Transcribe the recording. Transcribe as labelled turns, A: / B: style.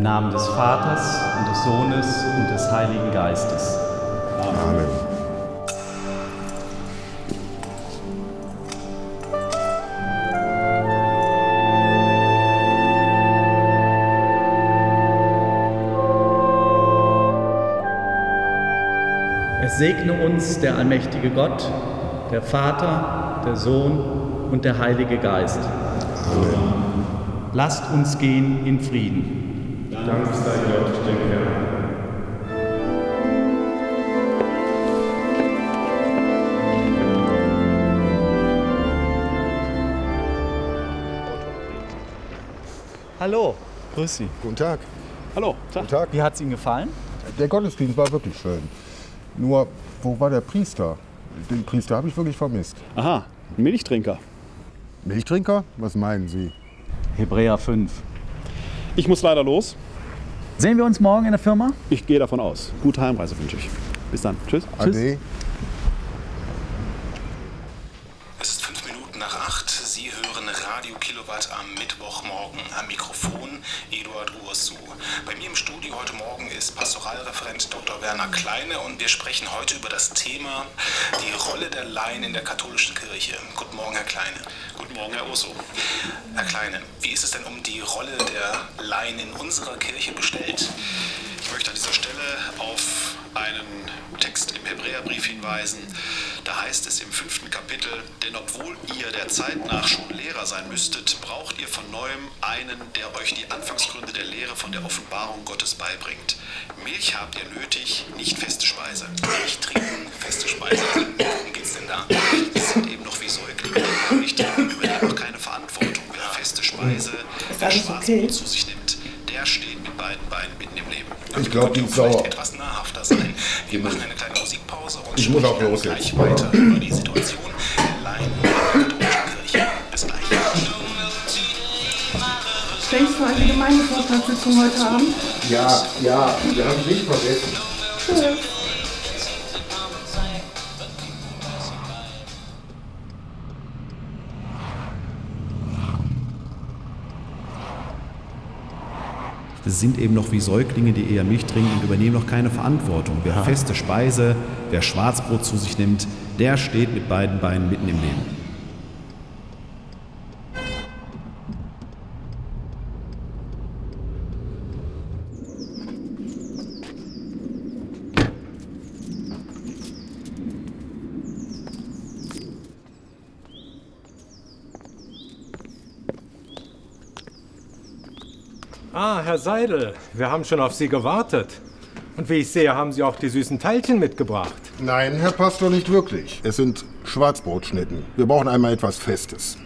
A: Im Namen des Vaters und des Sohnes und des Heiligen Geistes.
B: Amen.
A: Es segne uns der allmächtige Gott, der Vater, der Sohn und der Heilige Geist.
B: Amen.
A: Lasst uns gehen in Frieden.
C: Dank sei Gott, dem Herrn.
A: Hallo, grüß Sie.
B: Guten Tag.
D: Hallo, Tag.
B: Guten Tag.
A: Wie hat es Ihnen gefallen?
B: Der Gottesdienst war wirklich schön. Nur, wo war der Priester? Den Priester habe ich wirklich vermisst.
D: Aha, Milchtrinker.
B: Milchtrinker? Was meinen Sie?
A: Hebräer 5.
D: Ich muss leider los.
A: Sehen wir uns morgen in der Firma?
D: Ich gehe davon aus. Gute Heimreise wünsche ich. Bis dann. Tschüss.
B: Ade.
E: Es nach acht. Sie hören Radio Kilowatt am Mittwochmorgen. Am Mikrofon Eduard Ursu. Bei mir im Studio heute Morgen ist Pastoralreferent Dr. Werner Kleine und wir sprechen heute über das Thema die Rolle der Laien in der katholischen Kirche. Guten Morgen, Herr Kleine. Guten Morgen, Herr Ursu. Herr Kleine, wie ist es denn um die Rolle der Laien in unserer Kirche bestellt?
F: Ich möchte an dieser Stelle auf einen Text im Hebräerbrief hinweisen. Da heißt es im fünften Kapitel, obwohl ihr der Zeit nach schon Lehrer sein müsstet, braucht ihr von neuem einen, der euch die Anfangsgründe der Lehre von der Offenbarung Gottes beibringt. Milch habt ihr nötig, nicht feste Speise.
E: Milch trinken, feste Speise. Worum geht's denn da?
F: Die sind eben noch wie Säuglinge. Milch trinken übernimmt noch keine Verantwortung. Wer feste Speise, wer Schwarzbrot
G: okay?
F: zu sich nimmt, der steht mit beiden Beinen mitten im Leben.
B: Ich glaube, die ist sauer.
E: etwas nahrhafter sein. Wir machen eine kleine Musikpause und
B: Ich muss auch los
E: gleich
B: jetzt.
E: weiter über die Situation
G: Denkst du an die Gemeindevorstandssitzung heute Abend?
B: Ja, ja, wir haben nicht vergessen.
G: Tschüss.
H: Sie sind eben noch wie Säuglinge, die eher Milch trinken und übernehmen noch keine Verantwortung. Wer feste Speise, wer Schwarzbrot zu sich nimmt, der steht mit beiden Beinen mitten im Leben.
C: Ah, Herr Seidel, wir haben schon auf Sie gewartet. Und wie ich sehe, haben Sie auch die süßen Teilchen mitgebracht.
B: Nein, Herr Pastor, nicht wirklich. Es sind Schwarzbrotschnitten. Wir brauchen einmal etwas Festes.